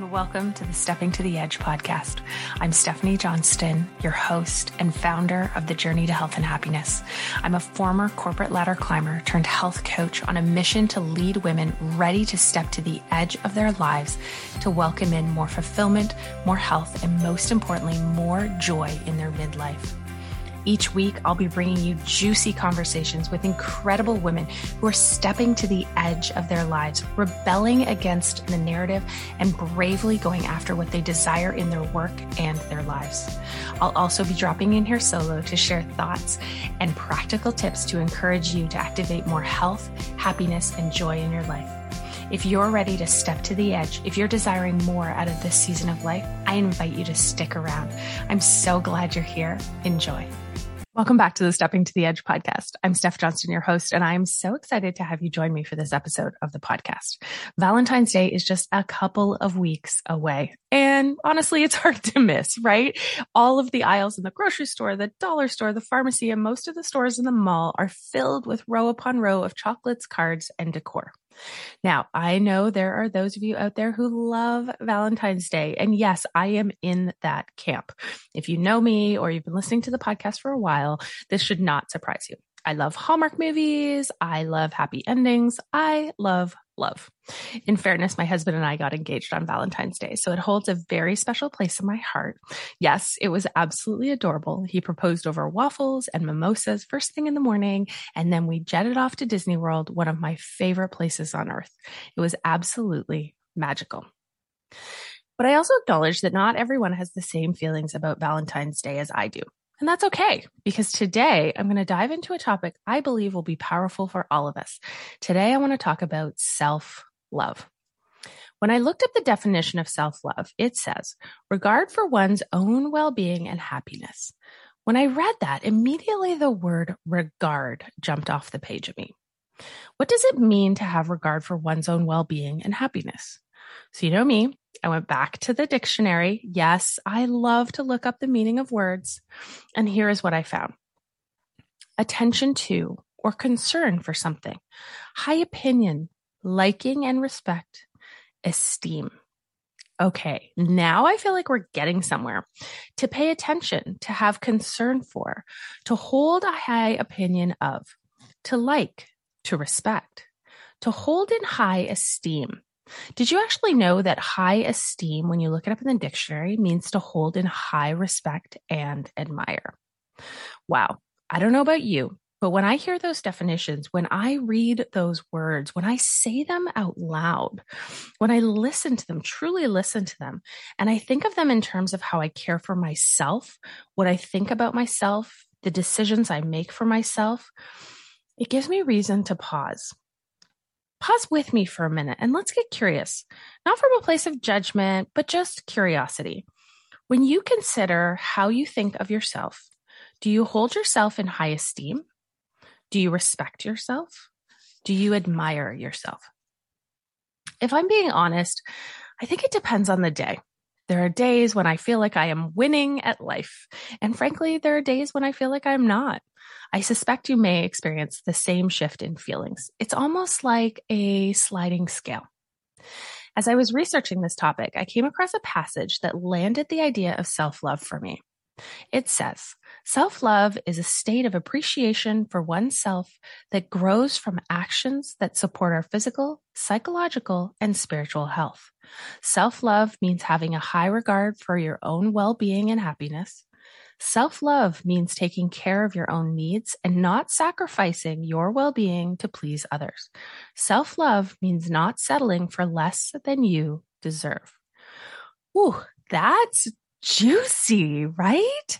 and welcome to the Stepping to the Edge podcast. I'm Stephanie Johnston, your host and founder of the Journey to Health and Happiness. I'm a former corporate ladder climber turned health coach on a mission to lead women ready to step to the edge of their lives to welcome in more fulfillment, more health, and most importantly, more joy in their midlife. Each week, I'll be bringing you juicy conversations with incredible women who are stepping to the edge of their lives, rebelling against the narrative, and bravely going after what they desire in their work and their lives. I'll also be dropping in here solo to share thoughts and practical tips to encourage you to activate more health, happiness, and joy in your life. If you're ready to step to the edge, if you're desiring more out of this season of life, I invite you to stick around. I'm so glad you're here. Enjoy. Welcome back to the Stepping to the Edge podcast. I'm Steph Johnston, your host, and I'm so excited to have you join me for this episode of the podcast. Valentine's Day is just a couple of weeks away. And honestly, it's hard to miss, right? All of the aisles in the grocery store, the dollar store, the pharmacy, and most of the stores in the mall are filled with row upon row of chocolates, cards, and decor. Now, I know there are those of you out there who love Valentine's Day. And yes, I am in that camp. If you know me or you've been listening to the podcast for a while, this should not surprise you. I love Hallmark movies. I love happy endings. I love love. In fairness, my husband and I got engaged on Valentine's Day, so it holds a very special place in my heart. Yes, it was absolutely adorable. He proposed over waffles and mimosas first thing in the morning, and then we jetted off to Disney World, one of my favorite places on earth. It was absolutely magical. But I also acknowledge that not everyone has the same feelings about Valentine's Day as I do. And that's okay because today I'm going to dive into a topic I believe will be powerful for all of us. Today I want to talk about self love. When I looked up the definition of self love, it says regard for one's own well being and happiness. When I read that, immediately the word regard jumped off the page at me. What does it mean to have regard for one's own well being and happiness? So, you know me, I went back to the dictionary. Yes, I love to look up the meaning of words. And here is what I found attention to or concern for something, high opinion, liking and respect, esteem. Okay, now I feel like we're getting somewhere. To pay attention, to have concern for, to hold a high opinion of, to like, to respect, to hold in high esteem, did you actually know that high esteem, when you look it up in the dictionary, means to hold in high respect and admire? Wow. I don't know about you, but when I hear those definitions, when I read those words, when I say them out loud, when I listen to them, truly listen to them, and I think of them in terms of how I care for myself, what I think about myself, the decisions I make for myself, it gives me reason to pause pause with me for a minute and let's get curious, not from a place of judgment, but just curiosity. When you consider how you think of yourself, do you hold yourself in high esteem? Do you respect yourself? Do you admire yourself? If I'm being honest, I think it depends on the day. There are days when I feel like I am winning at life. And frankly, there are days when I feel like I'm not. I suspect you may experience the same shift in feelings. It's almost like a sliding scale. As I was researching this topic, I came across a passage that landed the idea of self love for me. It says, self love is a state of appreciation for oneself that grows from actions that support our physical, psychological, and spiritual health. Self love means having a high regard for your own well being and happiness. Self love means taking care of your own needs and not sacrificing your well being to please others. Self love means not settling for less than you deserve. Ooh, that's juicy, right?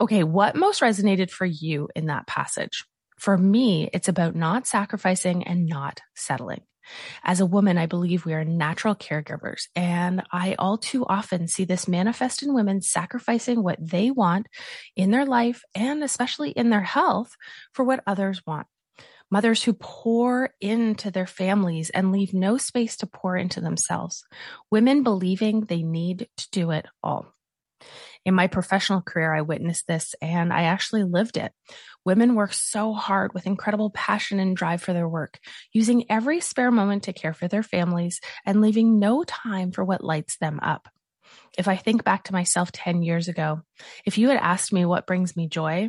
Okay, what most resonated for you in that passage? For me, it's about not sacrificing and not settling. As a woman, I believe we are natural caregivers, and I all too often see this manifest in women sacrificing what they want in their life and especially in their health for what others want. Mothers who pour into their families and leave no space to pour into themselves. Women believing they need to do it all. In my professional career, I witnessed this and I actually lived it. Women work so hard with incredible passion and drive for their work, using every spare moment to care for their families and leaving no time for what lights them up. If I think back to myself 10 years ago, if you had asked me what brings me joy,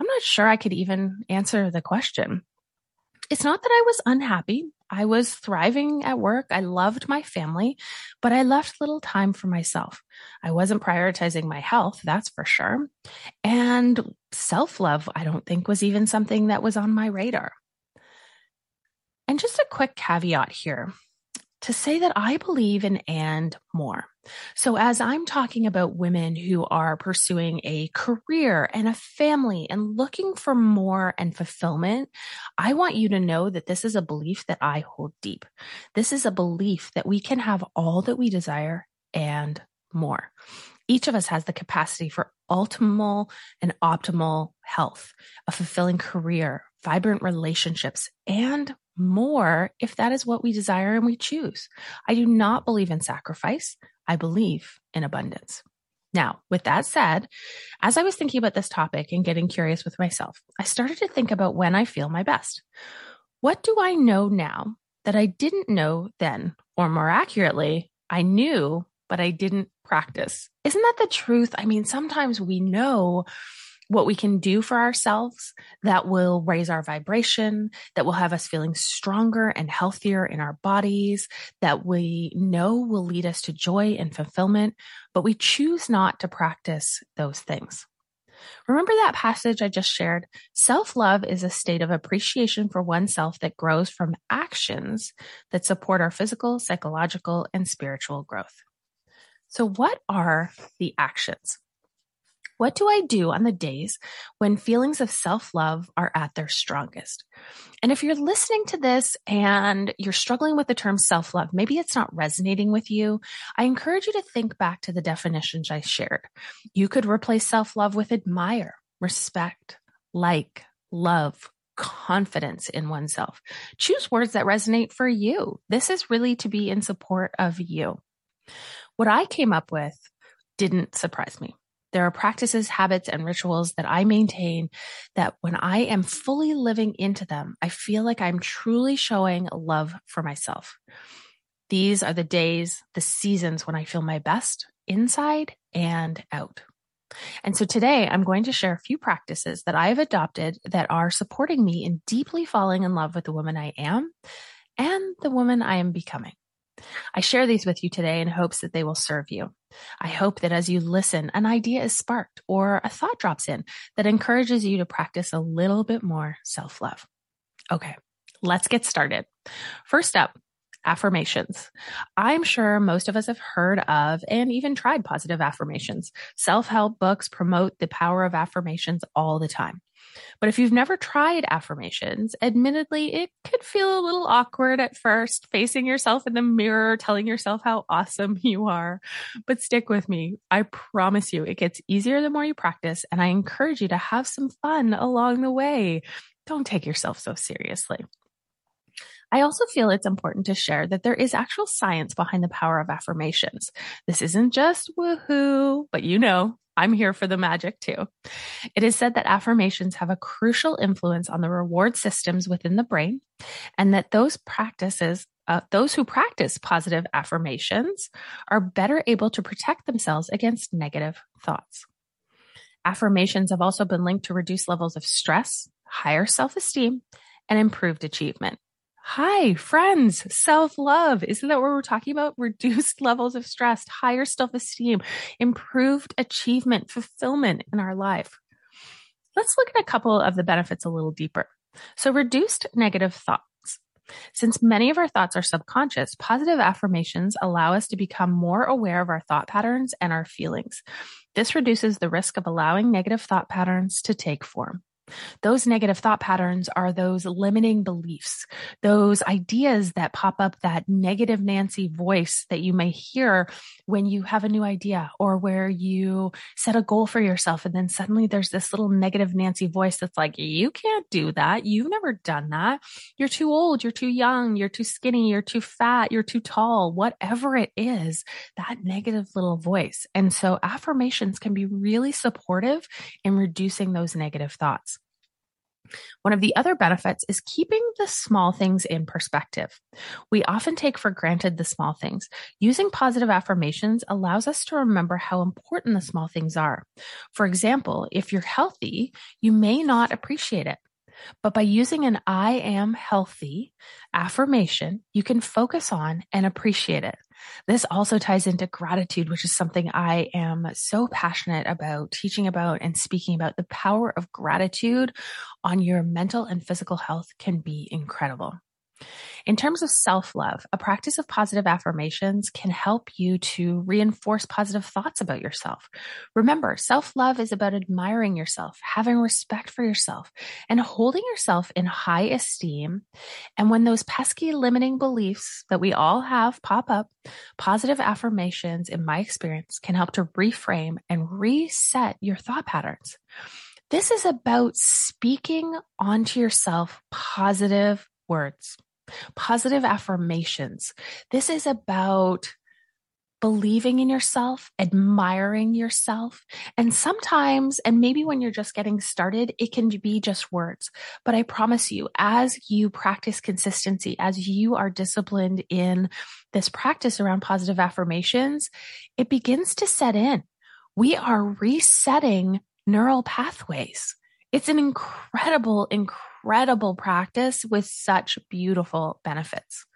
I'm not sure I could even answer the question. It's not that I was unhappy. I was thriving at work. I loved my family, but I left little time for myself. I wasn't prioritizing my health, that's for sure. And self love, I don't think was even something that was on my radar. And just a quick caveat here to say that I believe in and more. So as I'm talking about women who are pursuing a career and a family and looking for more and fulfillment, I want you to know that this is a belief that I hold deep. This is a belief that we can have all that we desire and more. Each of us has the capacity for optimal and optimal health, a fulfilling career, vibrant relationships, and more if that is what we desire and we choose. I do not believe in sacrifice. I believe in abundance. Now, with that said, as I was thinking about this topic and getting curious with myself, I started to think about when I feel my best. What do I know now that I didn't know then? Or more accurately, I knew, but I didn't practice. Isn't that the truth? I mean, sometimes we know what we can do for ourselves that will raise our vibration, that will have us feeling stronger and healthier in our bodies, that we know will lead us to joy and fulfillment, but we choose not to practice those things. Remember that passage I just shared? Self love is a state of appreciation for oneself that grows from actions that support our physical, psychological, and spiritual growth. So, what are the actions? What do I do on the days when feelings of self love are at their strongest? And if you're listening to this and you're struggling with the term self love, maybe it's not resonating with you, I encourage you to think back to the definitions I shared. You could replace self love with admire, respect, like, love, confidence in oneself. Choose words that resonate for you. This is really to be in support of you. What I came up with didn't surprise me. There are practices, habits, and rituals that I maintain that when I am fully living into them, I feel like I'm truly showing love for myself. These are the days, the seasons when I feel my best inside and out. And so today I'm going to share a few practices that I have adopted that are supporting me in deeply falling in love with the woman I am and the woman I am becoming. I share these with you today in hopes that they will serve you. I hope that as you listen, an idea is sparked or a thought drops in that encourages you to practice a little bit more self love. Okay, let's get started. First up, affirmations. I'm sure most of us have heard of and even tried positive affirmations. Self help books promote the power of affirmations all the time. But if you've never tried affirmations, admittedly, it could feel a little awkward at first, facing yourself in the mirror, telling yourself how awesome you are. But stick with me. I promise you, it gets easier the more you practice. And I encourage you to have some fun along the way. Don't take yourself so seriously. I also feel it's important to share that there is actual science behind the power of affirmations. This isn't just woohoo, but you know, I'm here for the magic too. It is said that affirmations have a crucial influence on the reward systems within the brain, and that those practices, uh, those who practice positive affirmations, are better able to protect themselves against negative thoughts. Affirmations have also been linked to reduced levels of stress, higher self esteem, and improved achievement. Hi, friends, self love. Isn't that what we're talking about? Reduced levels of stress, higher self esteem, improved achievement, fulfillment in our life. Let's look at a couple of the benefits a little deeper. So, reduced negative thoughts. Since many of our thoughts are subconscious, positive affirmations allow us to become more aware of our thought patterns and our feelings. This reduces the risk of allowing negative thought patterns to take form. Those negative thought patterns are those limiting beliefs, those ideas that pop up, that negative Nancy voice that you may hear when you have a new idea or where you set a goal for yourself. And then suddenly there's this little negative Nancy voice that's like, you can't do that. You've never done that. You're too old. You're too young. You're too skinny. You're too fat. You're too tall. Whatever it is, that negative little voice. And so affirmations can be really supportive in reducing those negative thoughts. One of the other benefits is keeping the small things in perspective. We often take for granted the small things. Using positive affirmations allows us to remember how important the small things are. For example, if you're healthy, you may not appreciate it. But by using an I am healthy affirmation, you can focus on and appreciate it. This also ties into gratitude, which is something I am so passionate about teaching about and speaking about. The power of gratitude on your mental and physical health can be incredible. In terms of self love, a practice of positive affirmations can help you to reinforce positive thoughts about yourself. Remember, self love is about admiring yourself, having respect for yourself, and holding yourself in high esteem. And when those pesky limiting beliefs that we all have pop up, positive affirmations, in my experience, can help to reframe and reset your thought patterns. This is about speaking onto yourself positive words positive affirmations. This is about believing in yourself, admiring yourself. And sometimes, and maybe when you're just getting started, it can be just words. But I promise you, as you practice consistency, as you are disciplined in this practice around positive affirmations, it begins to set in. We are resetting neural pathways. It's an incredible, incredible incredible practice with such beautiful benefits.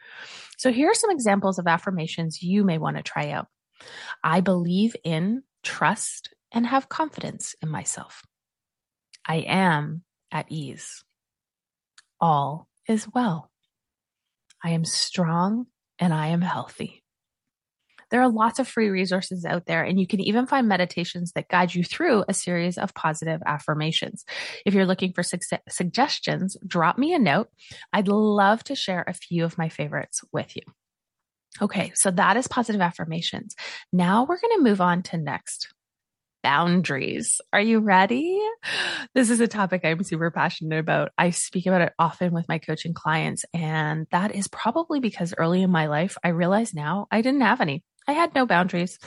So here are some examples of affirmations you may want to try out. I believe in, trust, and have confidence in myself. I am at ease. All is well. I am strong and I am healthy. There are lots of free resources out there, and you can even find meditations that guide you through a series of positive affirmations. If you're looking for su- suggestions, drop me a note. I'd love to share a few of my favorites with you. Okay, so that is positive affirmations. Now we're going to move on to next boundaries. Are you ready? This is a topic I'm super passionate about. I speak about it often with my coaching clients, and that is probably because early in my life, I realize now I didn't have any. I had no boundaries.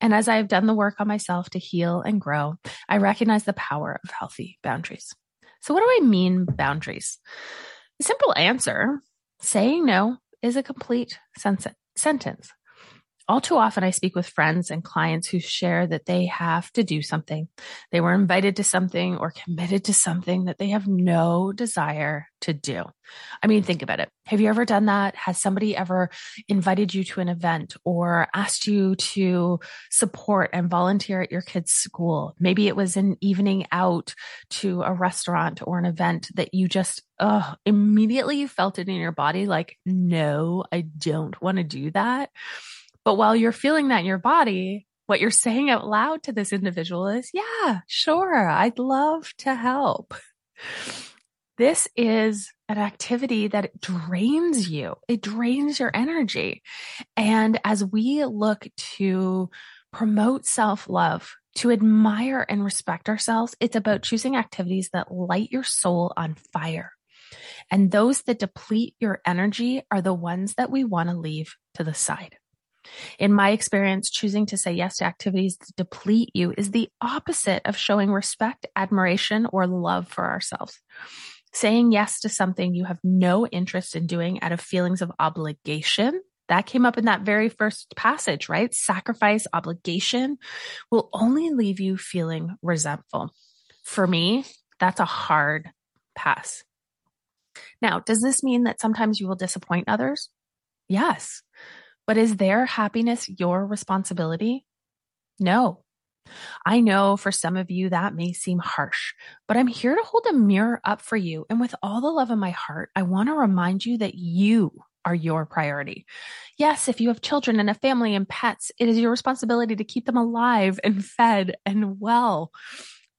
And as I've done the work on myself to heal and grow, I recognize the power of healthy boundaries. So, what do I mean boundaries? The simple answer saying no is a complete sentence. All too often, I speak with friends and clients who share that they have to do something. They were invited to something or committed to something that they have no desire to do. I mean, think about it. Have you ever done that? Has somebody ever invited you to an event or asked you to support and volunteer at your kid's school? Maybe it was an evening out to a restaurant or an event that you just oh, immediately you felt it in your body like, no, I don't want to do that. But while you're feeling that in your body, what you're saying out loud to this individual is, yeah, sure, I'd love to help. This is an activity that drains you. It drains your energy. And as we look to promote self love, to admire and respect ourselves, it's about choosing activities that light your soul on fire. And those that deplete your energy are the ones that we want to leave to the side. In my experience, choosing to say yes to activities that deplete you is the opposite of showing respect, admiration, or love for ourselves. Saying yes to something you have no interest in doing out of feelings of obligation that came up in that very first passage, right? Sacrifice, obligation will only leave you feeling resentful. For me, that's a hard pass. Now, does this mean that sometimes you will disappoint others? Yes. But is their happiness your responsibility? No. I know for some of you that may seem harsh, but I'm here to hold a mirror up for you. And with all the love in my heart, I want to remind you that you are your priority. Yes, if you have children and a family and pets, it is your responsibility to keep them alive and fed and well.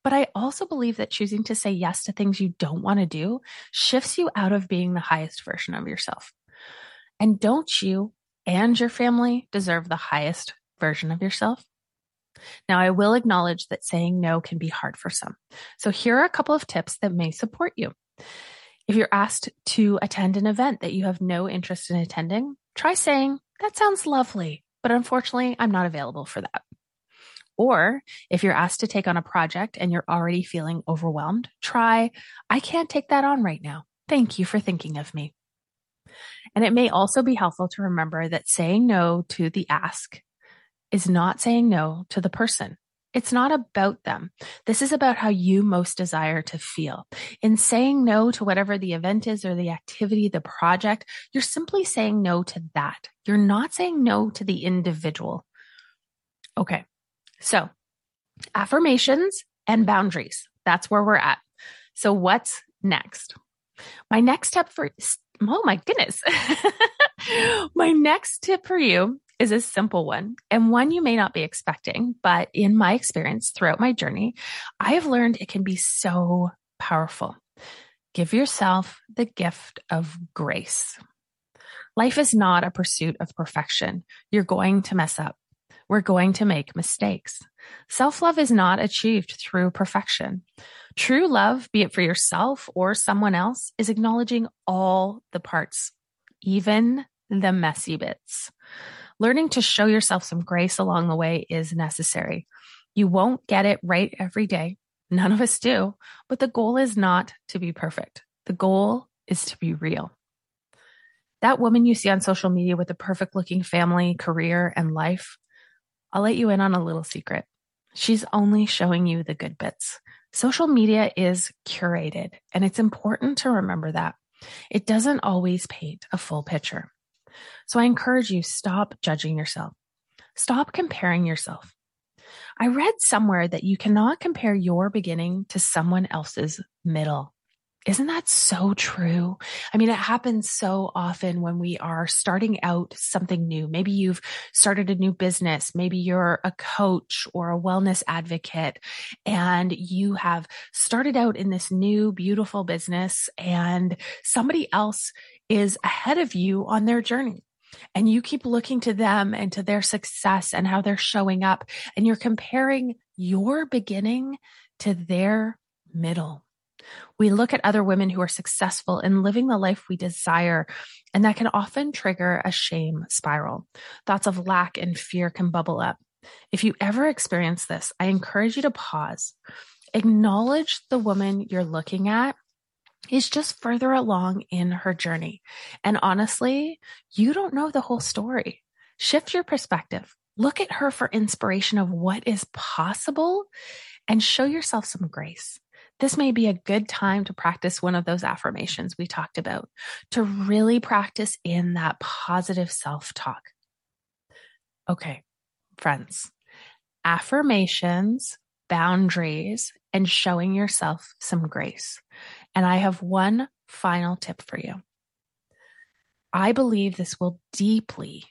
But I also believe that choosing to say yes to things you don't want to do shifts you out of being the highest version of yourself. And don't you and your family deserve the highest version of yourself? Now, I will acknowledge that saying no can be hard for some. So here are a couple of tips that may support you. If you're asked to attend an event that you have no interest in attending, try saying, that sounds lovely, but unfortunately, I'm not available for that. Or if you're asked to take on a project and you're already feeling overwhelmed, try, I can't take that on right now. Thank you for thinking of me. And it may also be helpful to remember that saying no to the ask is not saying no to the person. It's not about them. This is about how you most desire to feel. In saying no to whatever the event is or the activity, the project, you're simply saying no to that. You're not saying no to the individual. Okay. So affirmations and boundaries. That's where we're at. So what's next? My next step for, oh my goodness. my next tip for you is a simple one and one you may not be expecting, but in my experience throughout my journey, I have learned it can be so powerful. Give yourself the gift of grace. Life is not a pursuit of perfection. You're going to mess up. We're going to make mistakes. Self love is not achieved through perfection. True love, be it for yourself or someone else, is acknowledging all the parts, even the messy bits. Learning to show yourself some grace along the way is necessary. You won't get it right every day. None of us do, but the goal is not to be perfect. The goal is to be real. That woman you see on social media with a perfect looking family, career, and life, I'll let you in on a little secret. She's only showing you the good bits. Social media is curated, and it's important to remember that. It doesn't always paint a full picture. So I encourage you stop judging yourself. Stop comparing yourself. I read somewhere that you cannot compare your beginning to someone else's middle. Isn't that so true? I mean, it happens so often when we are starting out something new. Maybe you've started a new business. Maybe you're a coach or a wellness advocate and you have started out in this new, beautiful business and somebody else is ahead of you on their journey. And you keep looking to them and to their success and how they're showing up. And you're comparing your beginning to their middle. We look at other women who are successful in living the life we desire, and that can often trigger a shame spiral. Thoughts of lack and fear can bubble up. If you ever experience this, I encourage you to pause. Acknowledge the woman you're looking at is just further along in her journey. And honestly, you don't know the whole story. Shift your perspective. Look at her for inspiration of what is possible and show yourself some grace this may be a good time to practice one of those affirmations we talked about, to really practice in that positive self talk. Okay, friends, affirmations, boundaries, and showing yourself some grace. And I have one final tip for you. I believe this will deeply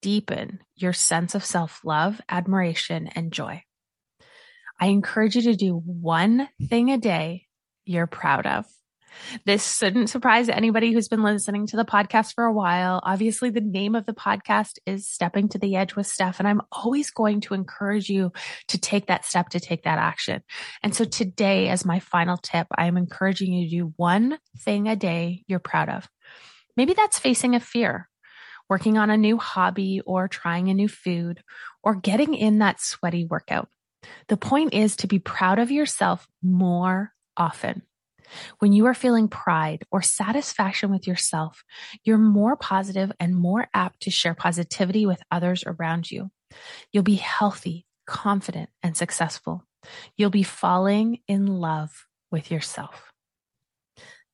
deepen your sense of self love, admiration, and joy. I encourage you to do one thing a day you're proud of. This shouldn't surprise anybody who's been listening to the podcast for a while. Obviously, the name of the podcast is Stepping to the Edge with Steph, and I'm always going to encourage you to take that step, to take that action. And so today, as my final tip, I am encouraging you to do one thing a day you're proud of. Maybe that's facing a fear, working on a new hobby, or trying a new food, or getting in that sweaty workout. The point is to be proud of yourself more often. When you are feeling pride or satisfaction with yourself, you're more positive and more apt to share positivity with others around you. You'll be healthy, confident, and successful. You'll be falling in love with yourself.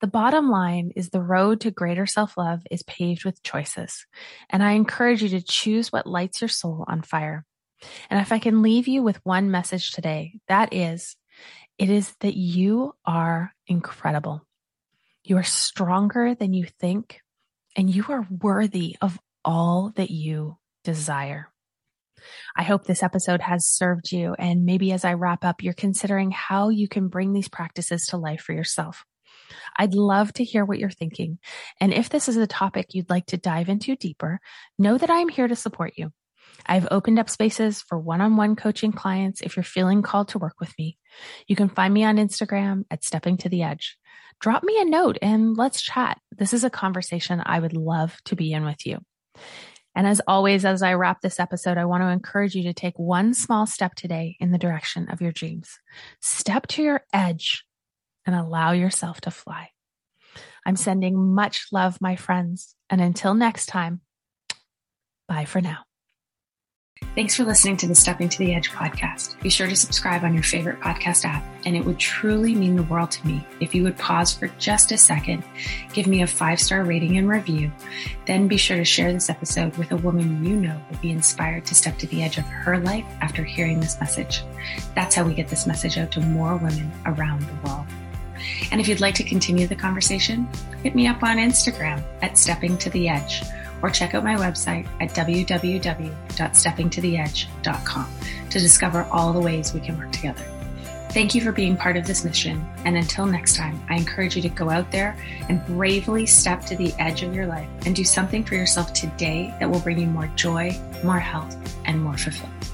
The bottom line is the road to greater self love is paved with choices. And I encourage you to choose what lights your soul on fire. And if I can leave you with one message today, that is, it is that you are incredible. You are stronger than you think, and you are worthy of all that you desire. I hope this episode has served you. And maybe as I wrap up, you're considering how you can bring these practices to life for yourself. I'd love to hear what you're thinking. And if this is a topic you'd like to dive into deeper, know that I'm here to support you. I've opened up spaces for one-on-one coaching clients if you're feeling called to work with me. You can find me on Instagram at stepping to the edge. Drop me a note and let's chat. This is a conversation I would love to be in with you. And as always, as I wrap this episode, I want to encourage you to take one small step today in the direction of your dreams. Step to your edge and allow yourself to fly. I'm sending much love, my friends. And until next time, bye for now. Thanks for listening to the Stepping to the Edge podcast. Be sure to subscribe on your favorite podcast app, and it would truly mean the world to me if you would pause for just a second, give me a five star rating and review, then be sure to share this episode with a woman you know will be inspired to step to the edge of her life after hearing this message. That's how we get this message out to more women around the world. And if you'd like to continue the conversation, hit me up on Instagram at Stepping to the Edge or check out my website at www.steppingtotheedge.com to discover all the ways we can work together. Thank you for being part of this mission. And until next time, I encourage you to go out there and bravely step to the edge of your life and do something for yourself today that will bring you more joy, more health, and more fulfillment.